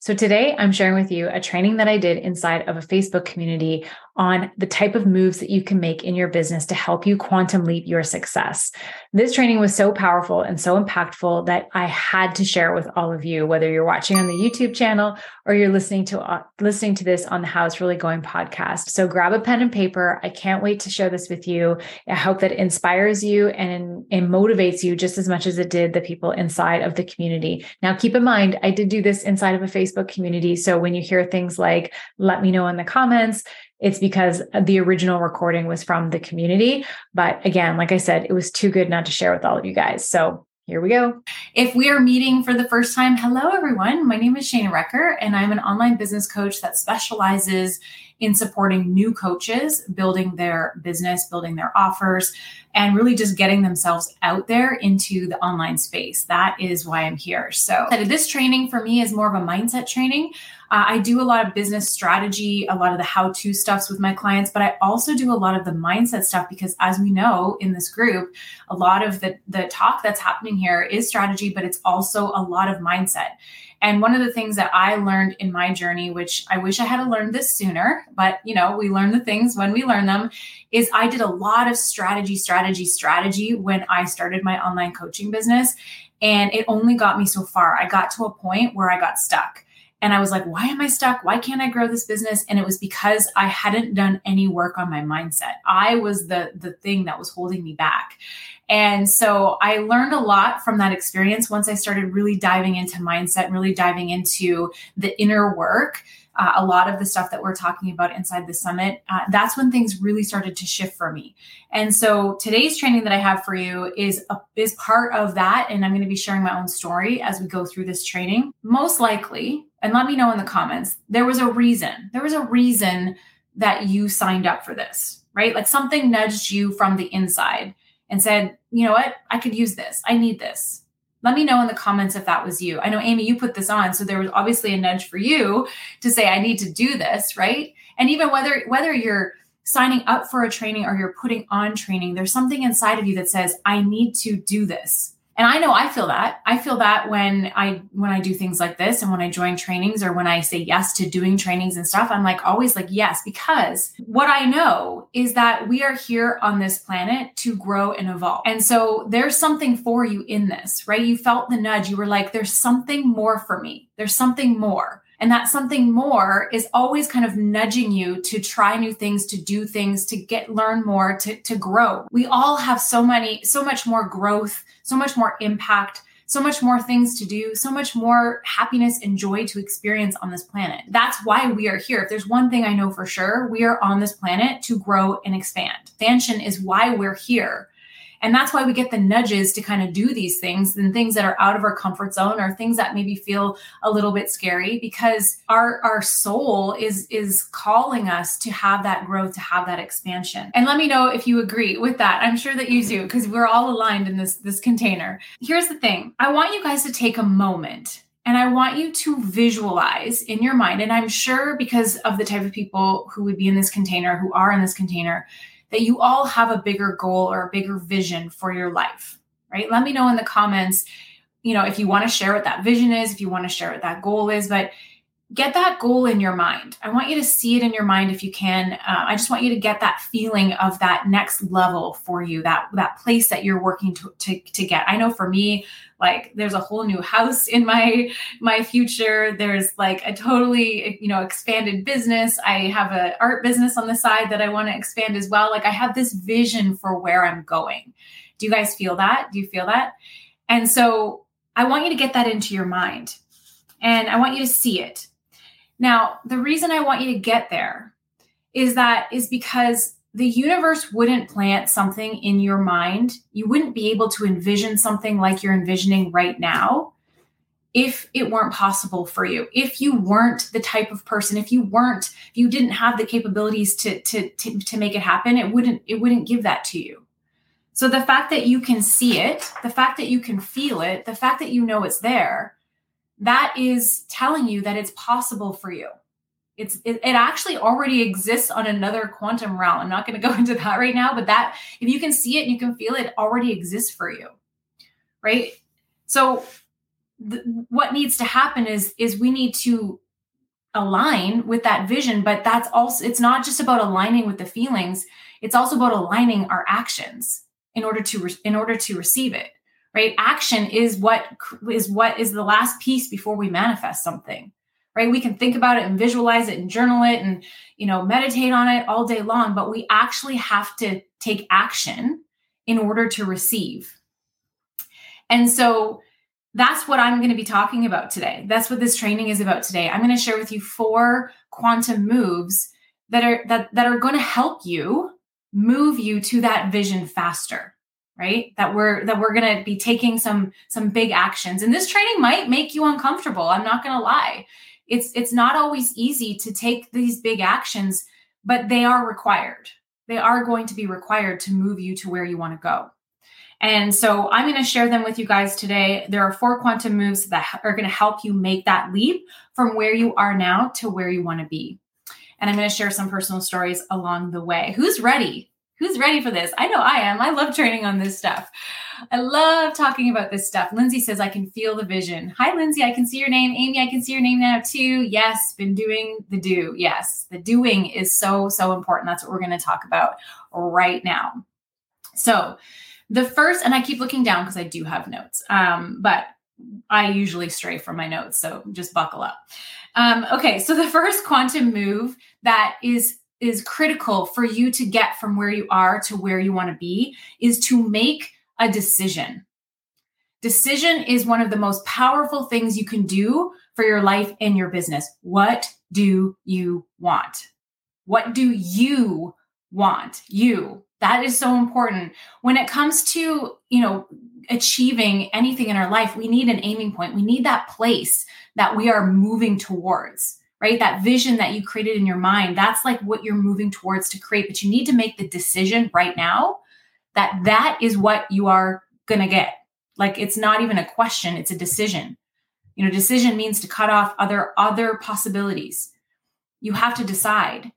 So, today I'm sharing with you a training that I did inside of a Facebook community on the type of moves that you can make in your business to help you quantum leap your success. This training was so powerful and so impactful that I had to share with all of you, whether you're watching on the YouTube channel or you're listening to uh, listening to this on the How It's Really Going podcast. So grab a pen and paper. I can't wait to share this with you. I hope that inspires you and, and motivates you just as much as it did the people inside of the community. Now, keep in mind, I did do this inside of a Facebook community. So when you hear things like, let me know in the comments, it's because the original recording was from the community. But again, like I said, it was too good not to share with all of you guys. So here we go. If we are meeting for the first time, hello everyone. My name is Shana Recker, and I'm an online business coach that specializes in supporting new coaches building their business, building their offers, and really just getting themselves out there into the online space. That is why I'm here. So, this training for me is more of a mindset training. Uh, I do a lot of business strategy, a lot of the how to stuffs with my clients, but I also do a lot of the mindset stuff because, as we know in this group, a lot of the, the talk that's happening here is strategy, but it's also a lot of mindset. And one of the things that I learned in my journey, which I wish I had learned this sooner, but you know, we learn the things when we learn them, is I did a lot of strategy, strategy, strategy when I started my online coaching business. And it only got me so far. I got to a point where I got stuck. And I was like, why am I stuck? Why can't I grow this business? And it was because I hadn't done any work on my mindset. I was the the thing that was holding me back. And so I learned a lot from that experience once I started really diving into mindset, really diving into the inner work. Uh, a lot of the stuff that we're talking about inside the summit, uh, that's when things really started to shift for me. And so today's training that I have for you is a, is part of that, and I'm going to be sharing my own story as we go through this training. Most likely, and let me know in the comments, there was a reason. There was a reason that you signed up for this, right? Like something nudged you from the inside and said, you know what, I could use this. I need this. Let me know in the comments if that was you. I know, Amy, you put this on. So there was obviously a nudge for you to say, I need to do this, right? And even whether whether you're signing up for a training or you're putting on training, there's something inside of you that says, I need to do this and i know i feel that. I feel that when i when i do things like this and when i join trainings or when i say yes to doing trainings and stuff i'm like always like yes because what i know is that we are here on this planet to grow and evolve. And so there's something for you in this right? You felt the nudge. You were like there's something more for me. There's something more and that something more is always kind of nudging you to try new things, to do things, to get learn more, to, to grow. We all have so many, so much more growth, so much more impact, so much more things to do, so much more happiness and joy to experience on this planet. That's why we are here. If there's one thing I know for sure, we are on this planet to grow and expand. Expansion is why we're here. And that's why we get the nudges to kind of do these things and things that are out of our comfort zone or things that maybe feel a little bit scary because our our soul is is calling us to have that growth, to have that expansion. And let me know if you agree with that. I'm sure that you do mm-hmm. because we're all aligned in this this container. Here's the thing. I want you guys to take a moment and I want you to visualize in your mind, and I'm sure because of the type of people who would be in this container, who are in this container, that you all have a bigger goal or a bigger vision for your life, right? Let me know in the comments, you know, if you want to share what that vision is, if you want to share what that goal is, but get that goal in your mind. I want you to see it in your mind if you can. Uh, I just want you to get that feeling of that next level for you, that that place that you're working to, to, to get. I know for me, like there's a whole new house in my my future. There's like a totally you know expanded business. I have an art business on the side that I want to expand as well. Like I have this vision for where I'm going. Do you guys feel that? Do you feel that? And so I want you to get that into your mind. And I want you to see it now, the reason I want you to get there is that is because the universe wouldn't plant something in your mind. You wouldn't be able to envision something like you're envisioning right now if it weren't possible for you. If you weren't the type of person, if you weren't, if you didn't have the capabilities to to to, to make it happen, it wouldn't it wouldn't give that to you. So the fact that you can see it, the fact that you can feel it, the fact that you know it's there, that is telling you that it's possible for you. It's it, it actually already exists on another quantum realm. I'm not going to go into that right now, but that if you can see it and you can feel it, it already exists for you. Right? So th- what needs to happen is is we need to align with that vision but that's also it's not just about aligning with the feelings it's also about aligning our actions in order to re- in order to receive it right action is what is what is the last piece before we manifest something right we can think about it and visualize it and journal it and you know meditate on it all day long but we actually have to take action in order to receive and so that's what I'm going to be talking about today. That's what this training is about today. I'm going to share with you four quantum moves that are that that are going to help you move you to that vision faster right that we're that we're going to be taking some some big actions and this training might make you uncomfortable i'm not going to lie it's it's not always easy to take these big actions but they are required they are going to be required to move you to where you want to go and so I'm going to share them with you guys today. There are four quantum moves that are going to help you make that leap from where you are now to where you want to be. And I'm going to share some personal stories along the way. Who's ready? Who's ready for this? I know I am. I love training on this stuff. I love talking about this stuff. Lindsay says, I can feel the vision. Hi, Lindsay. I can see your name. Amy, I can see your name now too. Yes, been doing the do. Yes, the doing is so, so important. That's what we're going to talk about right now. So, the first, and I keep looking down because I do have notes, um, but I usually stray from my notes. So just buckle up. Um, okay, so the first quantum move that is is critical for you to get from where you are to where you want to be is to make a decision. Decision is one of the most powerful things you can do for your life and your business. What do you want? What do you want? You. That is so important. When it comes to, you know, achieving anything in our life, we need an aiming point. We need that place that we are moving towards, right? That vision that you created in your mind, that's like what you're moving towards to create, but you need to make the decision right now that that is what you are going to get. Like it's not even a question, it's a decision. You know, decision means to cut off other other possibilities. You have to decide.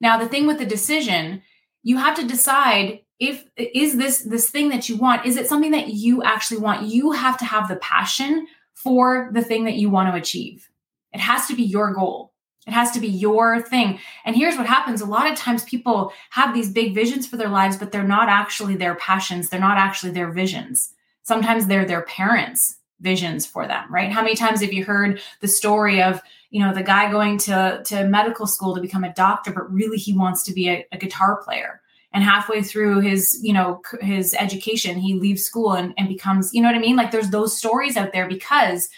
Now, the thing with the decision you have to decide if is this this thing that you want is it something that you actually want you have to have the passion for the thing that you want to achieve it has to be your goal. It has to be your thing. And here's what happens. A lot of times people have these big visions for their lives but they're not actually their passions. They're not actually their visions. Sometimes they're their parents visions for them right? How many times have you heard the story of you know the guy going to to medical school to become a doctor but really he wants to be a, a guitar player? And halfway through his you know his education he leaves school and, and becomes you know what i mean? Like there's those stories out there because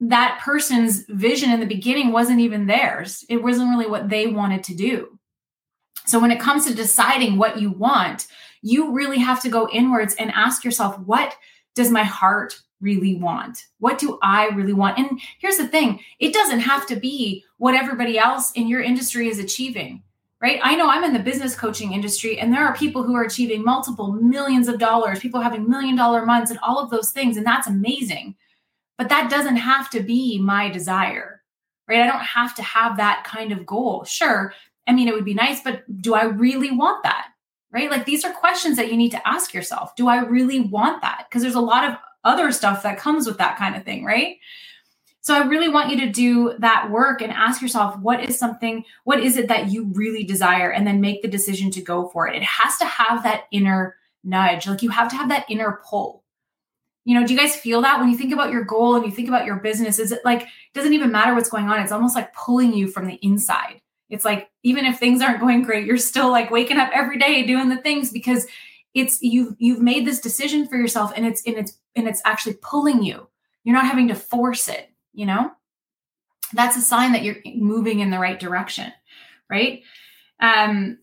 that person's vision in the beginning wasn't even theirs it wasn't really what they wanted to do so when it comes to deciding what you want you really have to go inwards and ask yourself what does my heart really want? What do I really want? And here's the thing it doesn't have to be what everybody else in your industry is achieving, right? I know I'm in the business coaching industry, and there are people who are achieving multiple millions of dollars, people having million dollar months, and all of those things. And that's amazing. But that doesn't have to be my desire, right? I don't have to have that kind of goal. Sure. I mean, it would be nice, but do I really want that? Right? Like these are questions that you need to ask yourself. Do I really want that? Because there's a lot of other stuff that comes with that kind of thing, right? So I really want you to do that work and ask yourself what is something, what is it that you really desire, and then make the decision to go for it. It has to have that inner nudge. Like you have to have that inner pull. You know, do you guys feel that when you think about your goal and you think about your business? Is it like, it doesn't even matter what's going on? It's almost like pulling you from the inside. It's like, even if things aren't going great, you're still like waking up every day doing the things because it's you've you've made this decision for yourself and it's and it's and it's actually pulling you you're not having to force it you know that's a sign that you're moving in the right direction right um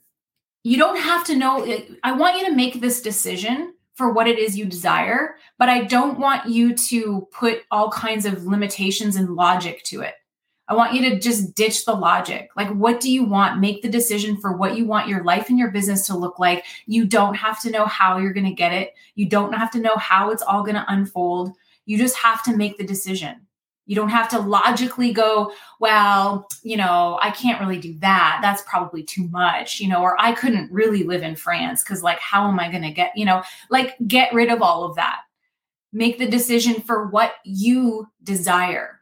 you don't have to know i want you to make this decision for what it is you desire but i don't want you to put all kinds of limitations and logic to it I want you to just ditch the logic. Like, what do you want? Make the decision for what you want your life and your business to look like. You don't have to know how you're going to get it. You don't have to know how it's all going to unfold. You just have to make the decision. You don't have to logically go, well, you know, I can't really do that. That's probably too much, you know, or I couldn't really live in France because, like, how am I going to get, you know, like, get rid of all of that make the decision for what you desire.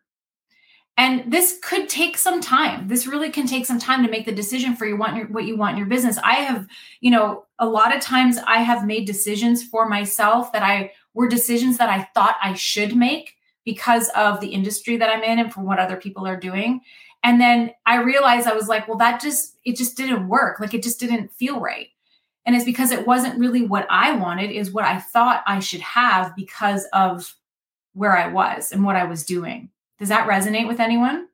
And this could take some time. This really can take some time to make the decision for you want your, what you want in your business. I have, you know, a lot of times I have made decisions for myself that I were decisions that I thought I should make because of the industry that I'm in and from what other people are doing. And then I realized I was like, well, that just, it just didn't work. Like it just didn't feel right. And it's because it wasn't really what I wanted, is what I thought I should have because of where I was and what I was doing. Does that resonate with anyone?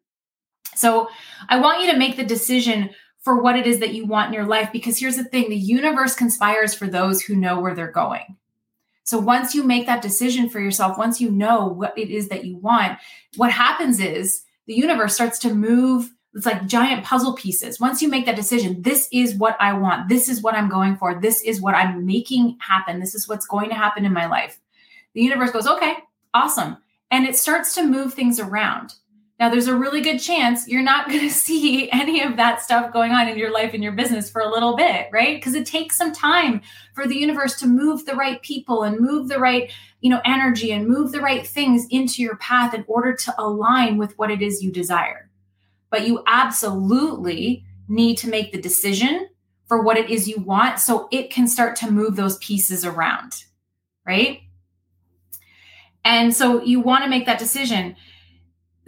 So I want you to make the decision for what it is that you want in your life because here's the thing the universe conspires for those who know where they're going. So once you make that decision for yourself, once you know what it is that you want, what happens is the universe starts to move it's like giant puzzle pieces. Once you make that decision, this is what I want. This is what I'm going for. This is what I'm making happen. This is what's going to happen in my life. The universe goes, okay, awesome. And it starts to move things around. Now, there's a really good chance you're not going to see any of that stuff going on in your life and your business for a little bit, right? Because it takes some time for the universe to move the right people and move the right, you know, energy and move the right things into your path in order to align with what it is you desire but you absolutely need to make the decision for what it is you want so it can start to move those pieces around, right? And so you want to make that decision.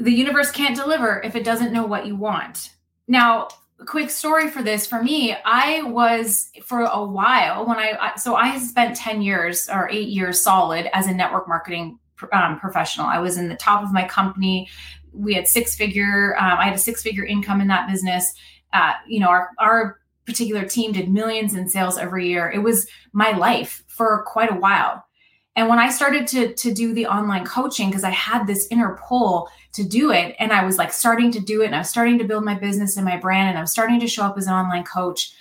The universe can't deliver if it doesn't know what you want. Now, quick story for this. For me, I was for a while when I, so I spent 10 years or eight years solid as a network marketing um, professional. I was in the top of my company, we had six figure um, i had a six figure income in that business. Uh, you know our, our particular team did millions in sales every year. It was my life for quite a while and when i started to to do the online coaching because i had this inner pull to do it and i was like starting to do it and i was starting to build my business and my brand and i was starting to show up as an online coach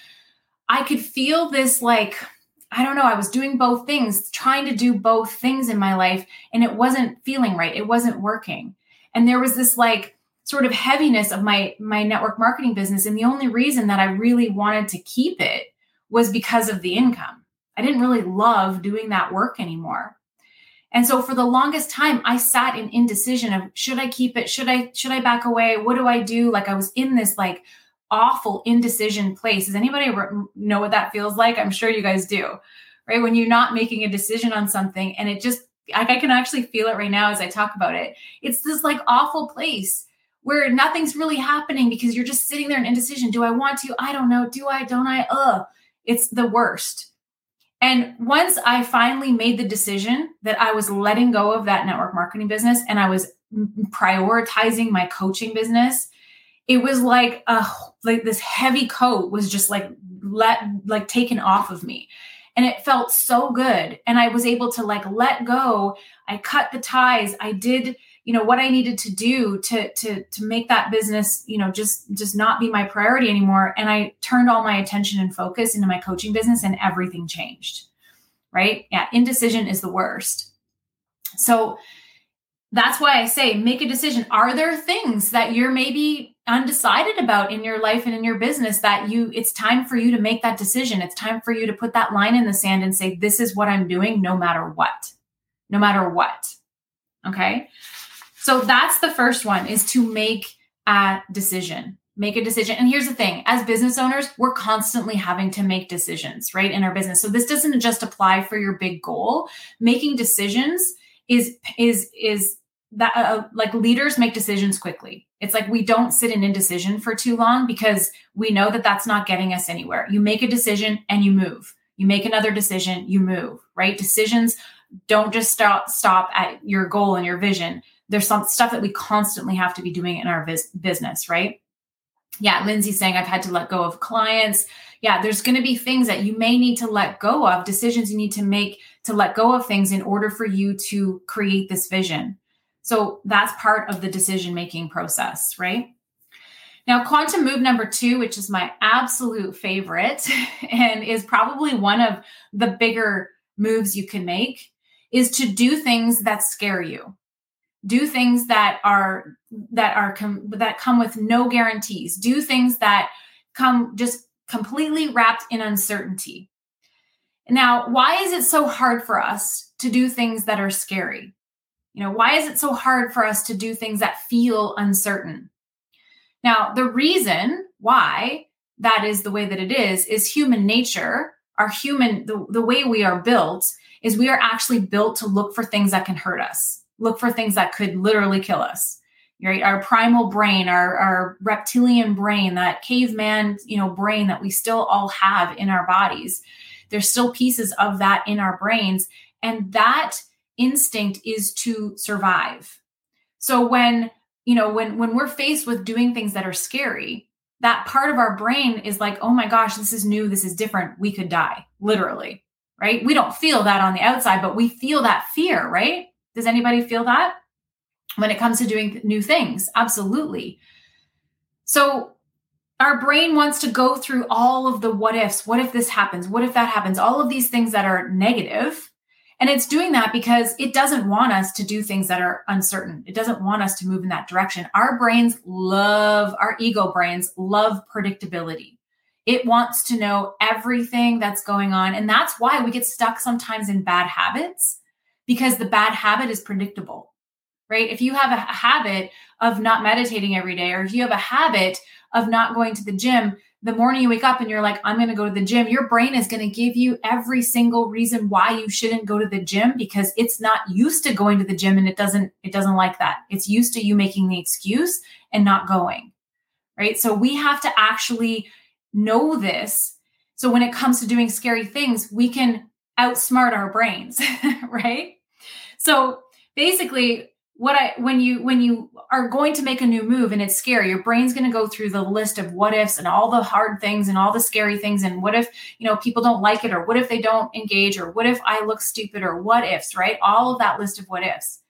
i could feel this like I don't know, I was doing both things, trying to do both things in my life, and it wasn't feeling right. It wasn't working and there was this like sort of heaviness of my my network marketing business and the only reason that I really wanted to keep it was because of the income. I didn't really love doing that work anymore. And so for the longest time I sat in indecision of should I keep it? Should I should I back away? What do I do? Like I was in this like awful indecision place. Does anybody know what that feels like? I'm sure you guys do. Right? When you're not making a decision on something and it just I can actually feel it right now as I talk about it. It's this like awful place where nothing's really happening because you're just sitting there in indecision. Do I want to? I don't know. Do I? Don't I? Ugh. It's the worst. And once I finally made the decision that I was letting go of that network marketing business and I was prioritizing my coaching business, it was like a like this heavy coat was just like let like taken off of me. And it felt so good. And i was able to like let go. I cut the ties. I did you know what i needed to do to to to make that business you know just just not be my priority anymore. And i turned all my attention and focus into my coaching business and everything changed right? Yeah indecision is the worst. So that's why i say make a decision. Are there things that you're maybe undecided about in your life and in your business that you it's time for you to make that decision. It's time for you to put that line in the sand and say this is what i'm doing no matter what. No matter what. Okay so that's the first one is to make a decision make a decision. And here's the thing as business owners we're constantly having to make decisions right in our business. So this doesn't just apply for your big goal. Making decisions is is is that uh, like leaders make decisions quickly. It's like we don't sit in indecision for too long because we know that that's not getting us anywhere. You make a decision and you move. You make another decision you move right? Decisions don't just stop stop at your goal and your vision there's some stuff that we constantly have to be doing in our business right yeah lindsay's saying i've had to let go of clients yeah there's going to be things that you may need to let go of decisions you need to make to let go of things in order for you to create this vision so that's part of the decision making process, right? Now, quantum move number two, which is my absolute favorite and is probably one of the bigger moves you can make, is to do things that scare you. Do things that are that are com- that come with no guarantees. Do things that come just completely wrapped in uncertainty. Now, why is it so hard for us to do things that are scary? You know, why is it so hard for us to do things that feel uncertain? Now, the reason why that is the way that it is is human nature. Our human, the, the way we are built is we are actually built to look for things that can hurt us, look for things that could literally kill us. Right? Our primal brain, our, our reptilian brain, that caveman, you know, brain that we still all have in our bodies. There's still pieces of that in our brains. And that instinct is to survive. So when, you know, when when we're faced with doing things that are scary, that part of our brain is like, "Oh my gosh, this is new, this is different. We could die." Literally, right? We don't feel that on the outside, but we feel that fear, right? Does anybody feel that when it comes to doing new things? Absolutely. So our brain wants to go through all of the what ifs. What if this happens? What if that happens? All of these things that are negative and it's doing that because it doesn't want us to do things that are uncertain. It doesn't want us to move in that direction. Our brains love, our ego brains love predictability. It wants to know everything that's going on. And that's why we get stuck sometimes in bad habits because the bad habit is predictable, right? If you have a habit of not meditating every day, or if you have a habit of not going to the gym, the morning you wake up and you're like, I'm going to go to the gym, your brain is going to give you every single reason why you shouldn't go to the gym because it's not used to going to the gym and it doesn't it doesn't like that. It's used to you making the excuse and not going. Right? So we have to actually know this. So when it comes to doing scary things, we can outsmart our brains, right? So basically what I when you when you are going to make a new move and it's scary, your brain's going to go through the list of what ifs and all the hard things and all the scary things and what if, you know, people don't like it or what if they don't engage or what if I look stupid or what ifs, right? All of that list of what ifs.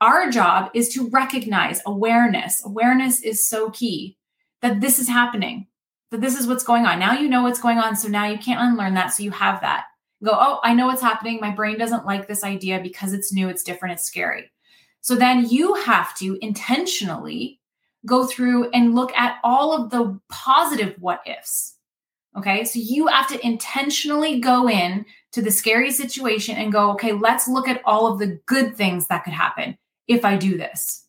Our job is to recognize awareness. Awareness is so key that this is happening. That this is what's going on. Now you know what's going on so now you can't unlearn that so you have that. Go, "Oh, I know what's happening. My brain doesn't like this idea because it's new, it's different, it's scary." So then you have to intentionally go through and look at all of the positive what ifs. Okay. So you have to intentionally go in to the scary situation and go, okay, let's look at all of the good things that could happen if I do this.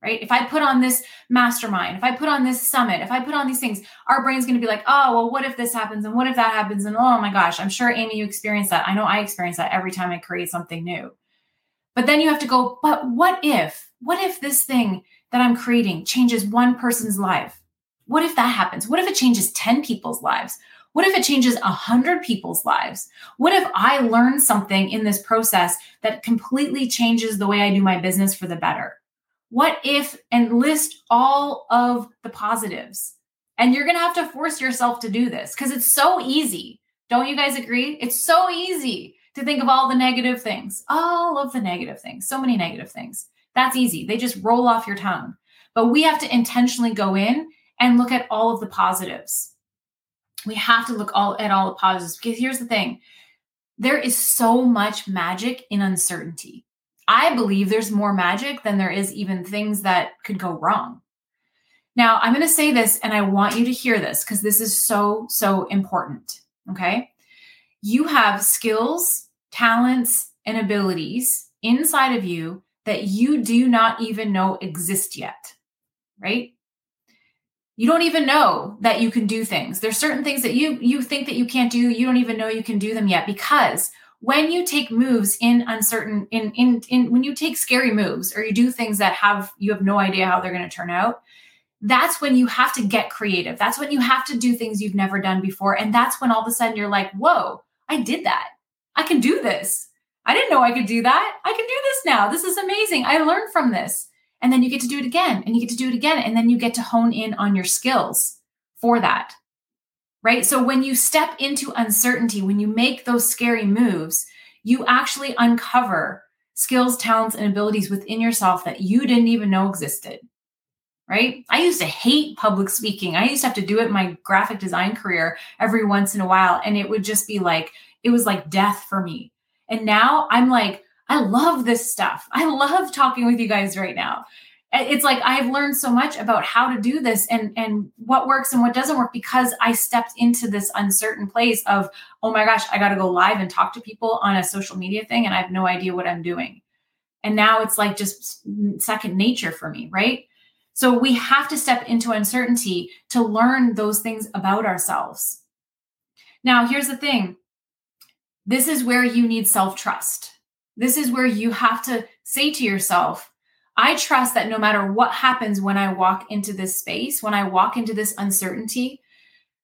Right. If I put on this mastermind, if I put on this summit, if I put on these things, our brain's going to be like, oh, well, what if this happens? And what if that happens? And oh my gosh, I'm sure, Amy, you experience that. I know I experience that every time I create something new. But then you have to go, but what if, what if this thing that I'm creating changes one person's life? What if that happens? What if it changes 10 people's lives? What if it changes 100 people's lives? What if I learn something in this process that completely changes the way I do my business for the better? What if, and list all of the positives. And you're going to have to force yourself to do this because it's so easy. Don't you guys agree? It's so easy to think of all the negative things, all of the negative things, so many negative things. That's easy. They just roll off your tongue. But we have to intentionally go in and look at all of the positives. We have to look all at all the positives because here's the thing. There is so much magic in uncertainty. I believe there's more magic than there is even things that could go wrong. Now, I'm going to say this and I want you to hear this because this is so, so important. Okay. You have skills talents, and abilities inside of you that you do not even know exist yet, right? You don't even know that you can do things. There's certain things that you you think that you can't do, you don't even know you can do them yet because when you take moves in uncertain in in in when you take scary moves or you do things that have you have no idea how they're going to turn out, that's when you have to get creative. That's when you have to do things you've never done before and that's when all of a sudden you're like, "Whoa, I did that." I can do this. I didn't know I could do that. I can do this now. This is amazing. I learned from this. And then you get to do it again and you get to do it again. And then you get to hone in on your skills for that. Right. So when you step into uncertainty, when you make those scary moves, you actually uncover skills, talents, and abilities within yourself that you didn't even know existed. Right. I used to hate public speaking. I used to have to do it in my graphic design career every once in a while. And it would just be like, it was like death for me. And now I'm like, I love this stuff. I love talking with you guys right now. It's like I've learned so much about how to do this and and what works and what doesn't work because I stepped into this uncertain place of oh my gosh, I got to go live and talk to people on a social media thing and I have no idea what I'm doing. And now it's like just second nature for me, right? So we have to step into uncertainty to learn those things about ourselves. Now, here's the thing. This is where you need self-trust. This is where you have to say to yourself, I trust that no matter what happens when I walk into this space, when I walk into this uncertainty,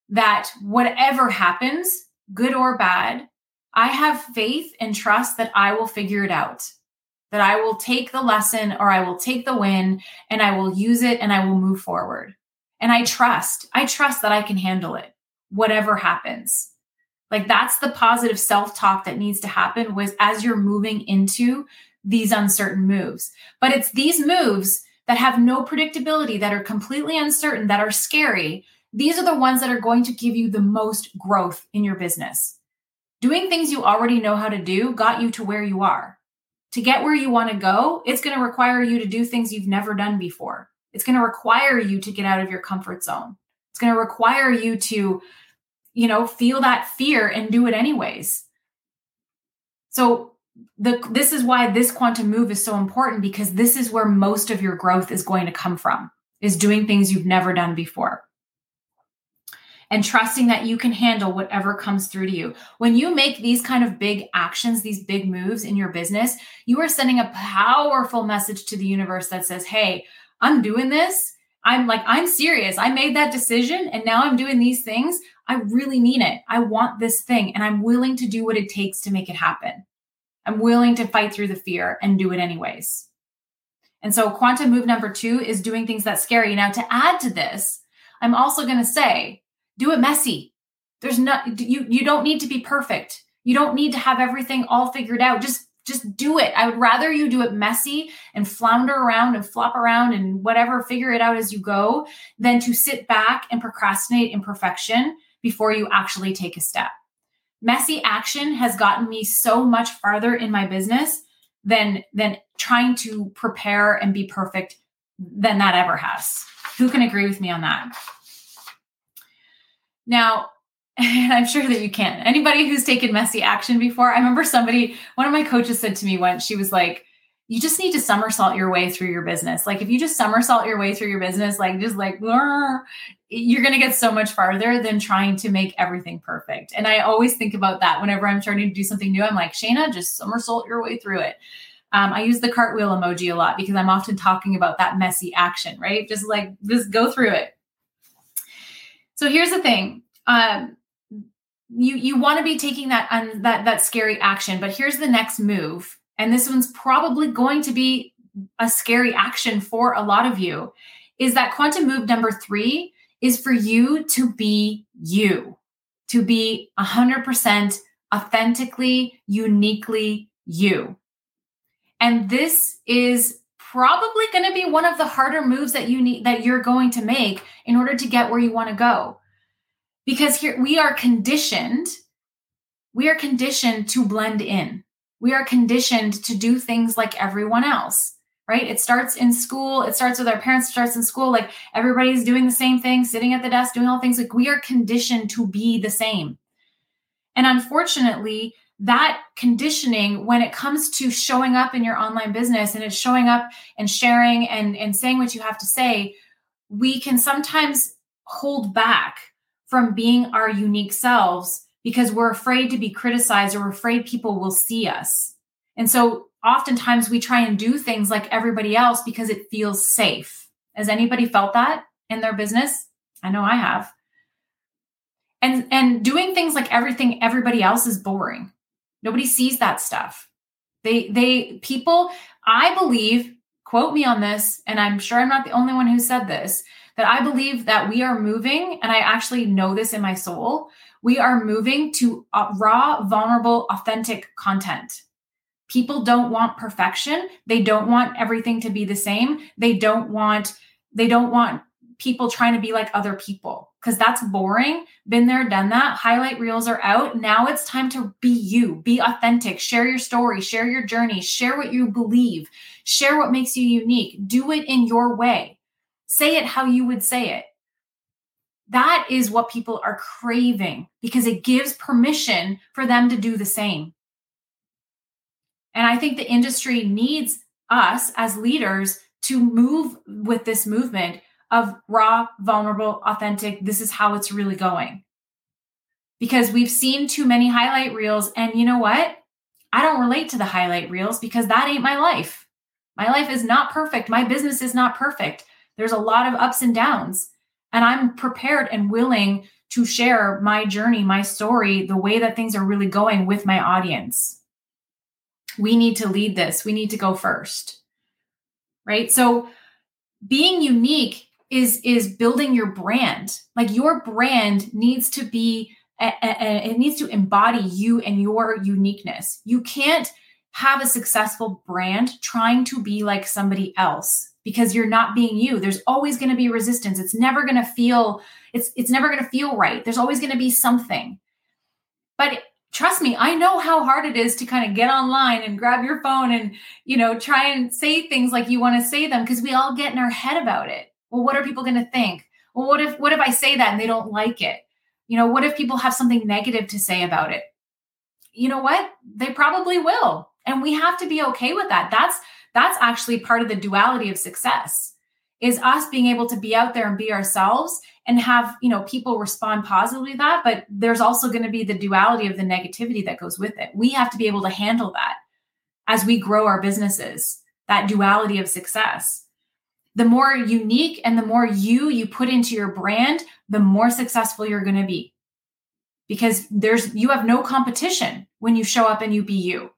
that whatever happens, good or bad, I have faith and trust that I will figure it out. That I will take the lesson or I will take the win and I will use it and I will move forward. And I trust, I trust that I can handle it, whatever happens. Like that's the positive self talk that needs to happen was as you're moving into these uncertain moves. But it's these moves that have no predictability, that are completely uncertain, that are scary. These are the ones that are going to give you the most growth in your business. Doing things you already know how to do got you to where you are. To get where you want to go, it's going to require you to do things you've never done before. It's going to require you to get out of your comfort zone. It's going to require you to, you know, feel that fear and do it anyways. So the this is why this quantum move is so important because this is where most of your growth is going to come from is doing things you've never done before. And trusting that you can handle whatever comes through to you. When you make these kind of big actions these big moves in your business you are sending a powerful message to the universe that says hey i'm doing this. I'm like i'm serious. I made that decision and now i'm doing these things. I really mean it. I want this thing and i'm willing to do what it takes to make it happen I'm willing to fight through the fear and do it anyways. And so quantum move number two is doing things that scary. Now, to add to this, I'm also going to say, do it messy. There's not you you don't need to be perfect. You don't need to have everything all figured out. Just just do it. I would rather you do it messy and flounder around and flop around and whatever, figure it out as you go, than to sit back and procrastinate imperfection before you actually take a step messy action has gotten me so much farther in my business than than trying to prepare and be perfect than that ever has. Who can agree with me on that? Now, and I'm sure that you can. Anybody who's taken messy action before, I remember somebody, one of my coaches said to me once, she was like, you just need to somersault your way through your business. Like if you just somersault your way through your business, like just like you're going to get so much farther than trying to make everything perfect. And I always think about that whenever I'm starting to do something new. I'm like, Shana, just somersault your way through it. Um, I use the cartwheel emoji a lot because I'm often talking about that messy action, right? Just like just go through it. So here's the thing. Um, you you want to be taking that um, that that scary action, but here's the next move and this one's probably going to be a scary action for a lot of you, is that quantum move number three is for you to be you, to be 100% authentically, uniquely you. And this is probably going to be one of the harder moves that you need that you're going to make in order to get where you want to go. Because here we are conditioned we are conditioned to blend in we are conditioned to do things like everyone else right? It starts in school it starts with our parents starts in school like everybody's doing the same thing sitting at the desk doing all things like we are conditioned to be the same. And unfortunately that conditioning when it comes to showing up in your online business and it's showing up and sharing and and saying what you have to say we can sometimes hold back from being our unique selves because we're afraid to be criticized or we're afraid people will see us. And so oftentimes we try and do things like everybody else because it feels safe. Has anybody felt that in their business? I know I have. And and doing things like everything everybody else is boring. Nobody sees that stuff. They they people I believe quote me on this and I'm sure I'm not the only one who said this that I believe that we are moving and I actually know this in my soul we are moving to uh, raw, vulnerable, authentic content. People don't want perfection. They don't want everything to be the same. They don't want they don't want people trying to be like other people because that's boring. Been there, done that. Highlight reels are out. Now it's time to be you, be authentic, share your story, share your journey, share what you believe, share what makes you unique. Do it in your way. Say it how you would say it. That is what people are craving because it gives permission for them to do the same. And I think the industry needs us as leaders to move with this movement of raw, vulnerable, authentic. This is how it's really going. Because we've seen too many highlight reels. And you know what? I don't relate to the highlight reels because that ain't my life. My life is not perfect. My business is not perfect. There's a lot of ups and downs. And I'm prepared and willing to share my journey, my story, the way that things are really going with my audience. We need to lead this. We need to go first. Right? So being unique is is building your brand. Like your brand needs to be a, a, it needs to embody you and your uniqueness. You can't have a successful brand trying to be like somebody else because you're not being you. There's always going to be resistance. It's never going to feel it's it's never going to feel right. There's always going to be something. But trust me i know how hard it is to kind of get online and grab your phone and you know try and say things like you want to say them because we all get in our head about it. Well what are people going to think? Well what if what if i say that and they don't like it? You know what if people have something negative to say about it? You know what? They probably will and we have to be okay with that. That's that's actually part of the duality of success is us being able to be out there and be ourselves and have you know people respond positively to that but there's also going to be the duality of the negativity that goes with it. We have to be able to handle that as we grow our businesses that duality of success. The more unique and the more you you put into your brand the more successful you're going to be. Because there's you have no competition when you show up and you be you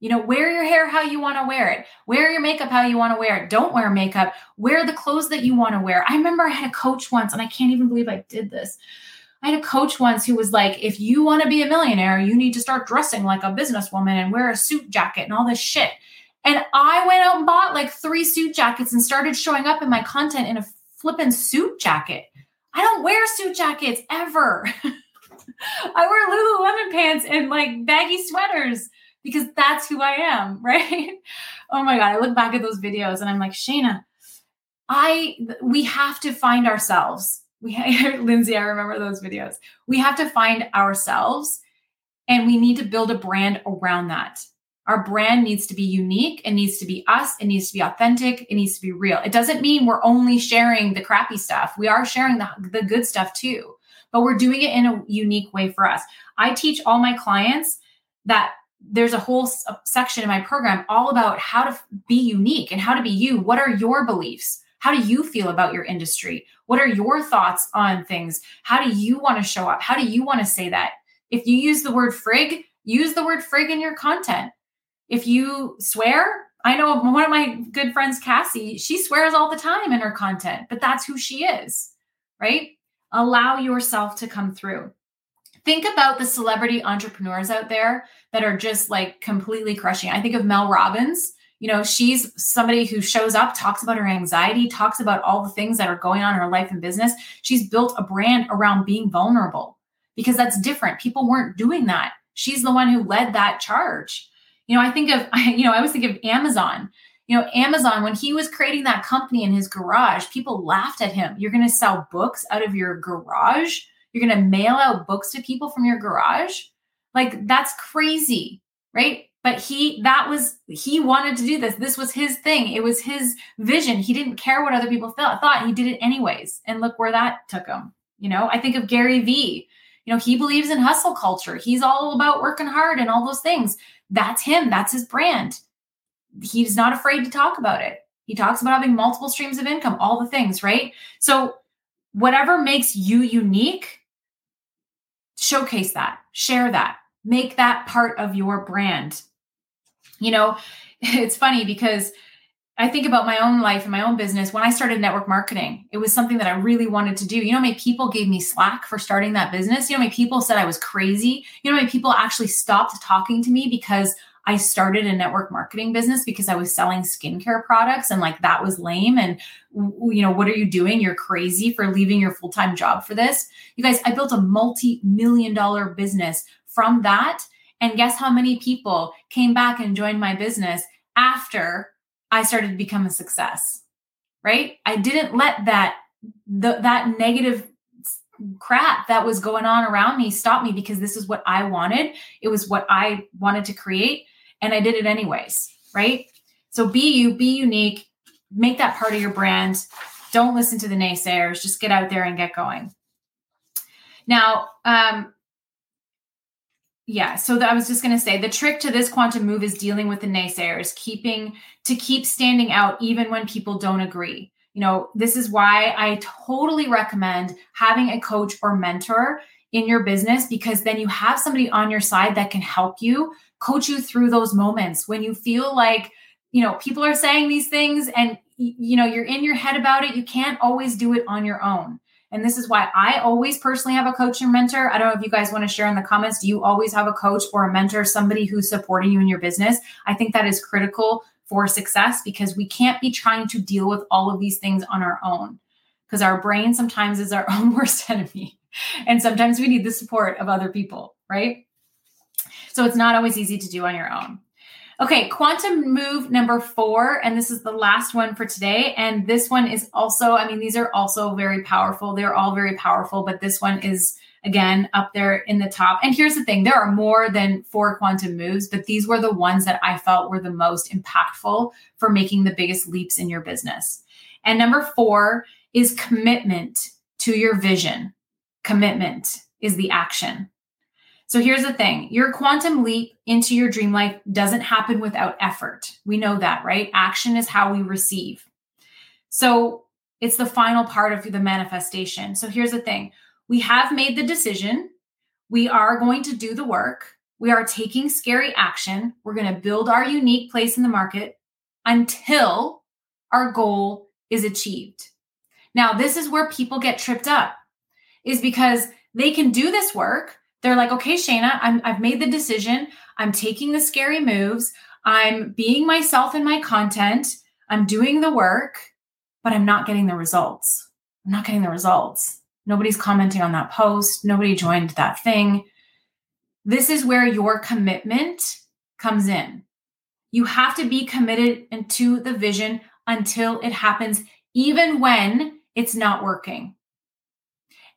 you know, wear your hair how you want to wear it. Wear your makeup how you want to wear it. Don't wear makeup. Wear the clothes that you want to wear. I remember I had a coach once, and I can't even believe I did this. I had a coach once who was like, if you want to be a millionaire, you need to start dressing like a businesswoman and wear a suit jacket and all this shit. And I went out and bought like three suit jackets and started showing up in my content in a flippin' suit jacket. I don't wear suit jackets ever. I wear Lululemon pants and like baggy sweaters because that's who I am, right? oh my God. I look back at those videos and I'm like, Shana, I, we have to find ourselves. We, Lindsay, I remember those videos. We have to find ourselves and we need to build a brand around that. Our brand needs to be unique. It needs to be us. It needs to be authentic. It needs to be real. It doesn't mean we're only sharing the crappy stuff. We are sharing the, the good stuff too, but we're doing it in a unique way for us. I teach all my clients that there's a whole section in my program all about how to be unique and how to be you. What are your beliefs? How do you feel about your industry? What are your thoughts on things? How do you want to show up? How do you want to say that? If you use the word frig, use the word frig in your content. If you swear, I know one of my good friends, Cassie, she swears all the time in her content, but that's who she is, right? Allow yourself to come through think about the celebrity entrepreneurs out there that are just like completely crushing. I think of Mel Robbins. You know, she's somebody who shows up, talks about her anxiety, talks about all the things that are going on in her life and business. She's built a brand around being vulnerable because that's different. People weren't doing that. She's the one who led that charge. You know, I think of, you know, I always think of Amazon. You know, Amazon, when he was creating that company in his garage, people laughed at him. You're going to sell books out of your garage? You're going to mail out books to people from your garage. Like that's crazy, right? But he, that was, he wanted to do this. This was his thing. It was his vision. He didn't care what other people felt, thought. He did it anyways. And look where that took him. You know, I think of Gary Vee. You know, he believes in hustle culture. He's all about working hard and all those things. That's him. That's his brand. He's not afraid to talk about it. He talks about having multiple streams of income, all the things, right? So, whatever makes you unique, showcase that, share that, make that part of your brand. You know, it's funny because I think about my own life and my own business. When I started network marketing, it was something that I really wanted to do. You know, many people gave me slack for starting that business. You know, many people said I was crazy. You know, many people actually stopped talking to me because I started a network marketing business because I was selling skincare products and like that was lame. And, you know, what are you doing? You're crazy for leaving your full time job for this. You guys, I built a multi million dollar business from that. And guess how many people came back and joined my business after I started to become a success? Right? I didn't let that the, that negative crap that was going on around me stop me because this is what I wanted. It was what I wanted to create and I did it anyways, right? So be you, be unique, make that part of your brand. Don't listen to the naysayers, just get out there and get going. Now, um, yeah, so I was just going to say the trick to this quantum move is dealing with the naysayers, keeping to keep standing out even when people don't agree. You know, this is why I totally recommend having a coach or mentor in your business because then you have somebody on your side that can help you coach you through those moments when you feel like you know people are saying these things and you know you're in your head about it you can't always do it on your own and this is why I always personally have a coach and mentor. I don't know if you guys want to share in the comments. Do you always have a coach or a mentor, somebody who's supporting you in your business? I think that is critical for success because we can't be trying to deal with all of these things on our own because our brain sometimes is our own worst enemy. And sometimes we need the support of other people, right? So it's not always easy to do on your own. Okay, quantum move number four, and this is the last one for today. And this one is also, I mean, these are also very powerful. They're all very powerful, but this one is again up there in the top. And here's the thing there are more than four quantum moves, but these were the ones that I felt were the most impactful for making the biggest leaps in your business. And number four is commitment to your vision. Commitment is the action. So here's the thing your quantum leap into your dream life doesn't happen without effort. We know that, right? Action is how we receive. So it's the final part of the manifestation. So here's the thing we have made the decision. We are going to do the work. We are taking scary action. We're going to build our unique place in the market until our goal is achieved. Now, this is where people get tripped up, is because they can do this work they're like, okay, Shana, I'm, I've made the decision. I'm taking the scary moves. I'm being myself in my content. I'm doing the work, but I'm not getting the results. I'm not getting the results. Nobody's commenting on that post. Nobody joined that thing. This is where your commitment comes in. You have to be committed to the vision until it happens, even when it's not working.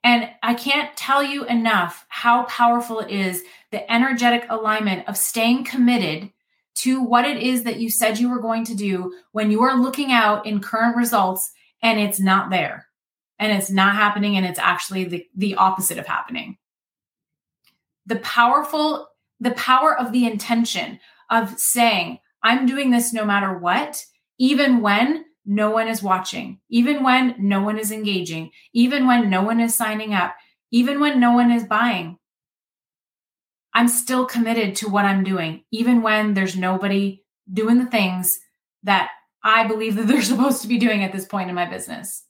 And I can't tell you enough how powerful it is the energetic alignment of staying committed to what it is that you said you were going to do when you are looking out in current results and it's not there and it's not happening and it's actually the, the opposite of happening. The powerful, the power of the intention of saying, I'm doing this no matter what, even when no one is watching, even when no one is engaging, even when no one is signing up, even when no one is buying. I'm still committed to what I'm doing, even when there's nobody doing the things that I believe that they're supposed to be doing at this point in my business.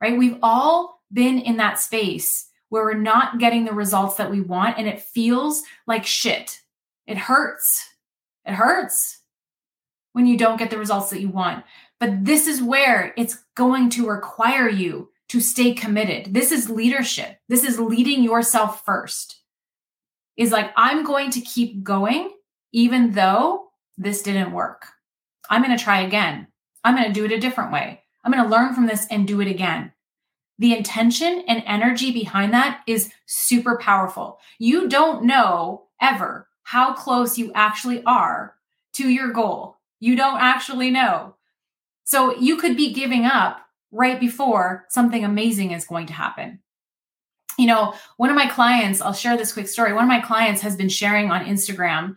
Right? We've all been in that space where we're not getting the results that we want and it feels like shit. It hurts. It hurts when you don't get the results that you want. But this is where it's going to require you to stay committed. This is leadership. This is leading yourself first. Is like, I'm going to keep going even though this didn't work. I'm going to try again. I'm going to do it a different way. I'm going to learn from this and do it again. The intention and energy behind that is super powerful. You don't know ever how close you actually are to your goal. You don't actually know. So you could be giving up right before something amazing is going to happen. You know, one of my clients, I'll share this quick story. One of my clients has been sharing on Instagram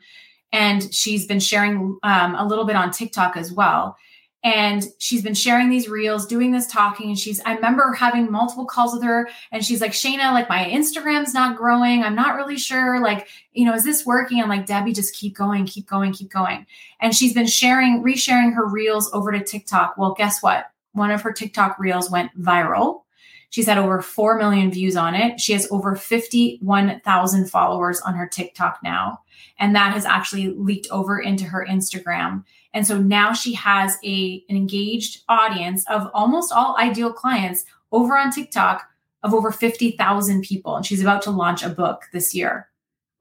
and she's been sharing um, a little bit on TikTok as well and she's been sharing these reels doing this talking and she's i remember having multiple calls with her and she's like shana like my instagram's not growing i'm not really sure like you know is this working i'm like debbie just keep going keep going keep going and she's been sharing resharing her reels over to tiktok well guess what one of her tiktok reels went viral She's had over 4 million views on it. She has over 51,000 followers on her TikTok now. And that has actually leaked over into her Instagram. And so now she has a, an engaged audience of almost all ideal clients over on TikTok of over 50,000 people. And she's about to launch a book this year.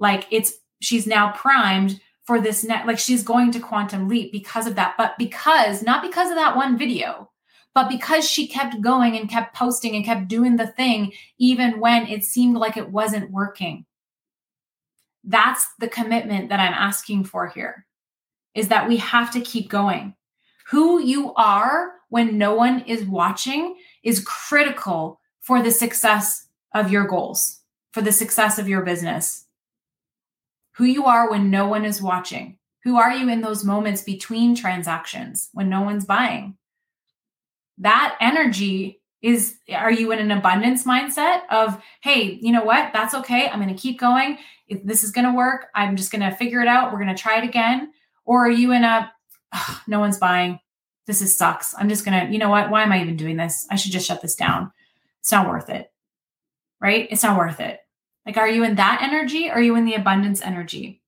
Like it's, she's now primed for this net, like she's going to quantum leap because of that. But because, not because of that one video, but because she kept going and kept posting and kept doing the thing, even when it seemed like it wasn't working. That's the commitment that I'm asking for here is that we have to keep going. Who you are when no one is watching is critical for the success of your goals, for the success of your business. Who you are when no one is watching. Who are you in those moments between transactions when no one's buying? that energy is are you in an abundance mindset of hey you know what that's okay i'm going to keep going if this is going to work i'm just going to figure it out we're going to try it again or are you in a oh, no one's buying. This is sucks. I'm just going to you know what? Why am i even doing this? I should just shut this down. It's not worth it. Right? It's not worth it. Like are you in that energy? Or are you in the abundance energy?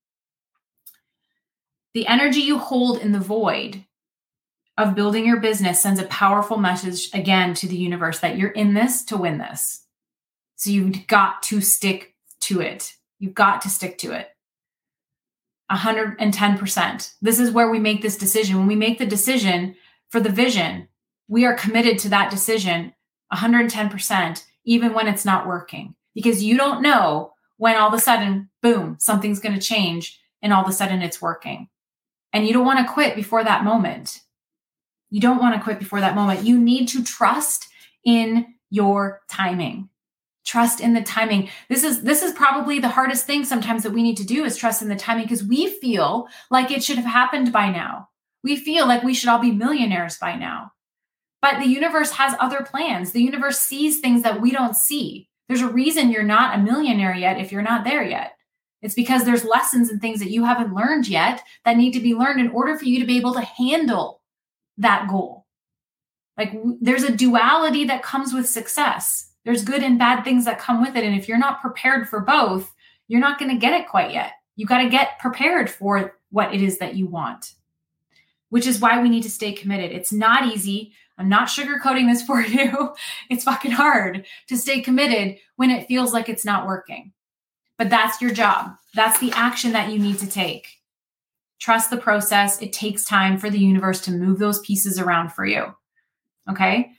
The energy you hold in the void of building your business sends a powerful message again to the universe that you're in this to win this. So you've got to stick to it. You've got to stick to it. 110%. This is where we make this decision. When we make the decision for the vision, we are committed to that decision 110%, even when it's not working, because you don't know when all of a sudden, boom, something's going to change and all of a sudden it's working. And you don't want to quit before that moment. You don't want to quit before that moment. You need to trust in your timing. Trust in the timing. This is this is probably the hardest thing sometimes that we need to do is trust in the timing because we feel like it should have happened by now. We feel like we should all be millionaires by now. But the universe has other plans. The universe sees things that we don't see. There's a reason you're not a millionaire yet if you're not there yet. It's because there's lessons and things that you haven't learned yet that need to be learned in order for you to be able to handle that goal. Like there's a duality that comes with success. There's good and bad things that come with it. And if you're not prepared for both, you're not going to get it quite yet. You got to get prepared for what it is that you want, which is why we need to stay committed. It's not easy. I'm not sugarcoating this for you. It's fucking hard to stay committed when it feels like it's not working. But that's your job. That's the action that you need to take. Trust the process. It takes time for the universe to move those pieces around for you. Okay.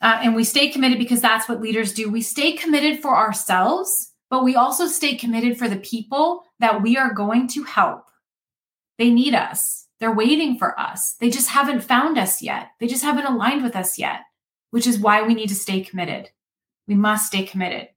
Uh, and we stay committed because that's what leaders do. We stay committed for ourselves, but we also stay committed for the people that we are going to help. They need us. They're waiting for us. They just haven't found us yet. They just haven't aligned with us yet, which is why we need to stay committed. We must stay committed.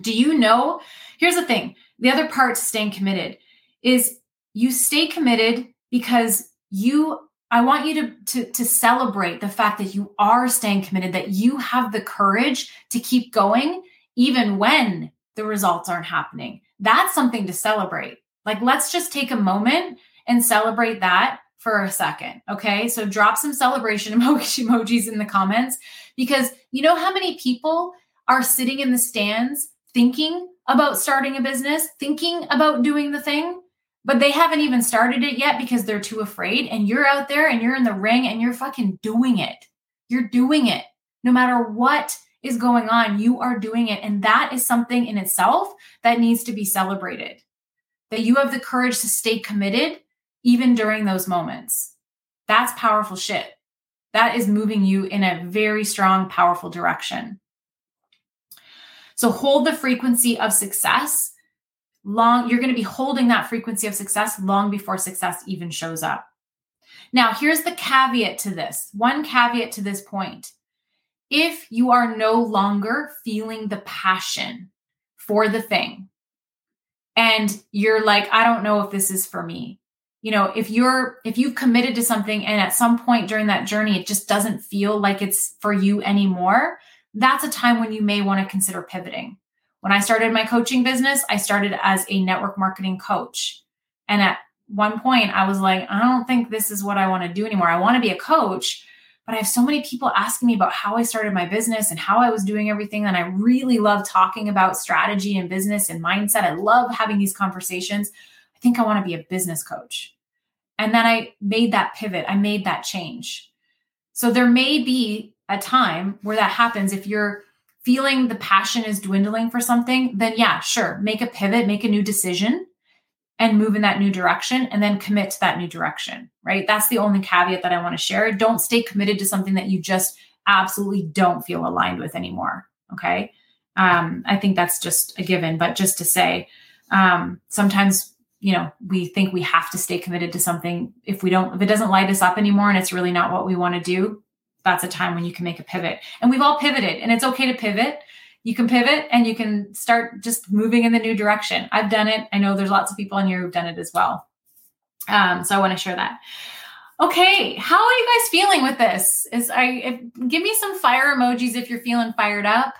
Do you know? Here's the thing the other part to staying committed is you stay committed because you I want you to, to, to celebrate the fact that you are staying committed, that you have the courage to keep going even when the results aren't happening. That's something to celebrate. Like, let's just take a moment and celebrate that for a second. Okay. So drop some celebration emoji emojis in the comments because you know how many people are sitting in the stands thinking about starting a business, thinking about doing the thing, but they haven't even started it yet because they're too afraid. And you're out there and you're in the ring and you're fucking doing it. You're doing it. No matter what is going on, you are doing it. And that is something in itself that needs to be celebrated. That you have the courage to stay committed even during those moments. That's powerful shit. That is moving you in a very strong, powerful direction. So hold the frequency of success long you're going to be holding that frequency of success long before success even shows up. Now here's the caveat to this one caveat to this point. If you are no longer feeling the passion for the thing and you're like i don't know if this is for me you know if you're if you've committed to something and at some point during that journey it just doesn't feel like it's for you anymore that's a time when you may want to consider pivoting when I started my coaching business, I started as a network marketing coach. And at one point, I was like, I don't think this is what I want to do anymore. I want to be a coach, but I have so many people asking me about how I started my business and how I was doing everything. And I really love talking about strategy and business and mindset. I love having these conversations. I think I want to be a business coach. And then I made that pivot, I made that change. So there may be a time where that happens if you're feeling the passion is dwindling for something, then yeah, sure, make a pivot, make a new decision and move in that new direction and then commit to that new direction, right? That's the only caveat that I want to share. Don't stay committed to something that you just absolutely don't feel aligned with anymore. Okay. Um, I think that's just a given, but just to say, um, sometimes, you know, we think we have to stay committed to something. If we don't, if it doesn't light us up anymore and it's really not what we want to do, that's a time when you can make a pivot. And we've all pivoted and it's okay to pivot you can pivot and you can start just moving in the new direction. I've done it. I know there's lots of people in here who've done it as well. Um, so I want to share that. Okay, how are you guys feeling with this? Is I if, give me some fire emojis if you're feeling fired up.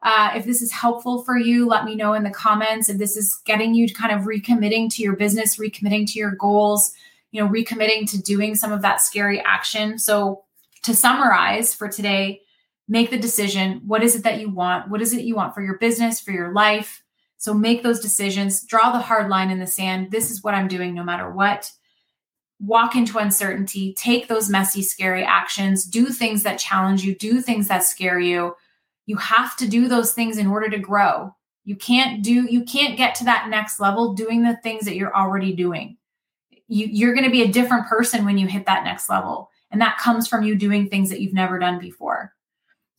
Uh, if this is helpful for you, let me know in the comments. If this is getting you kind of recommitting to your business, recommitting to your goals, you know, recommitting to doing some of that scary action. So to summarize for today, make the decision. What is it that you want? What is it you want for your business, for your life? So make those decisions, draw the hard line in the sand. This is what I'm doing no matter what. Walk into uncertainty, take those messy, scary actions, do things that challenge you, do things that scare you. You have to do those things in order to grow. You can't do you can't get to that next level doing the things that you're already doing. You, you're going to be a different person when you hit that next level. And that comes from you doing things that you've never done before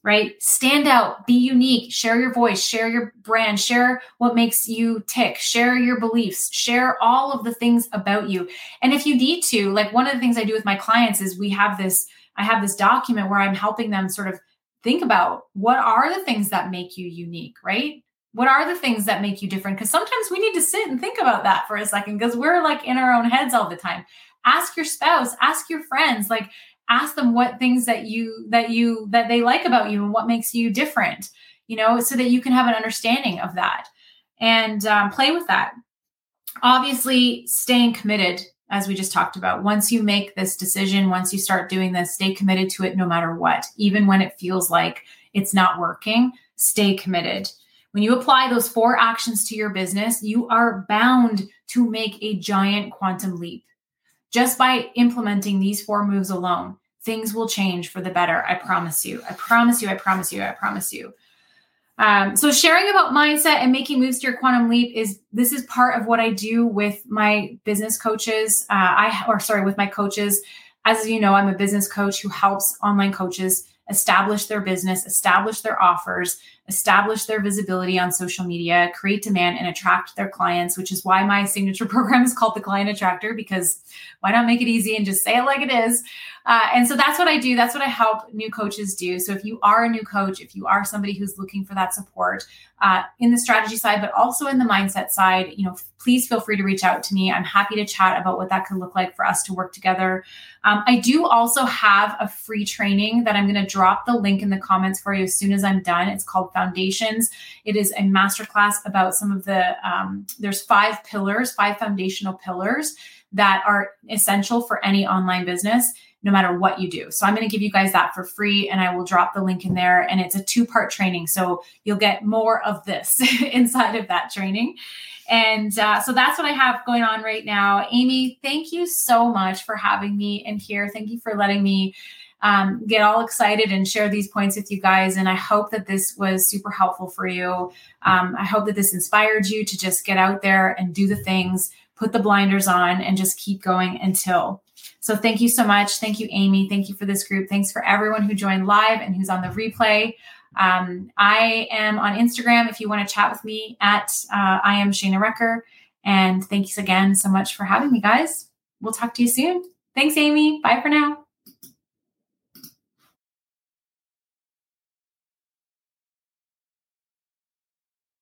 right? Stand out, be unique, share your voice, share your brand, share what makes you tick, share your beliefs, share all of the things about you. And if you need to, like one of the things I do with my clients is we have this I have this document where I'm helping them sort of think about what are the things that make you unique, right? What are the things that make you different? Because sometimes we need to sit and think about that for a second because we're like in our own heads all the time. Ask your spouse, ask your friends, like ask them what things that you that you that they like about you and what makes you different you know so that you can have an understanding of that and um, play with that. Obviously staying committed as we just talked about. Once you make this decision once you start doing this stay committed to it no matter what. Even when it feels like it's not working stay committed. When you apply those four actions to your business you are bound to make a giant quantum leap just by implementing these four moves alone, things will change for the better. I promise you. I promise you. I promise you. I promise you. Um, so sharing about mindset and making moves to your quantum leap is this is part of what I do with my business coaches. Uh, I or sorry, with my coaches. As you know, I'm a business coach who helps online coaches establish their business, establish their offers, establish their visibility on social media, create demand, and attract their clients, which is why my signature program is called the Client Attractor, because why not make it easy and just say it like it is? Uh, and so that's what I do. That's what I help new coaches do. So if you are a new coach, if you are somebody who's looking for that support uh, in the strategy side, but also in the mindset side, you know, please feel free to reach out to me. I'm happy to chat about what that could look like for us to work together. Um, I do also have a free training that I'm going to drop the link in the comments for you as soon as I'm done. It's called Foundations. It is a masterclass about some of the, um, there's five pillars, five foundational pillars that are essential for any online business no matter what you do. So I'm going to give you guys that for free and I will drop the link in there. And it's a two part training. So you'll get more of this inside of that training. And uh, so that's what I have going on right now. Amy, thank you so much for having me in here. Thank you for letting me um, get all excited and share these points with you guys. And I hope that this was super helpful for you. Um, I hope that this inspired you to just get out there and do the things, put the blinders on, and just keep going until so thank you so much. Thank you, Amy. Thank you for this group. Thanks for everyone who joined live and who's on the replay. Um, I am on Instagram if you want to chat with me at uh, I am Shana Recker. And thanks again so much for having me, guys. We'll talk to you soon. Thanks, Amy. Bye for now.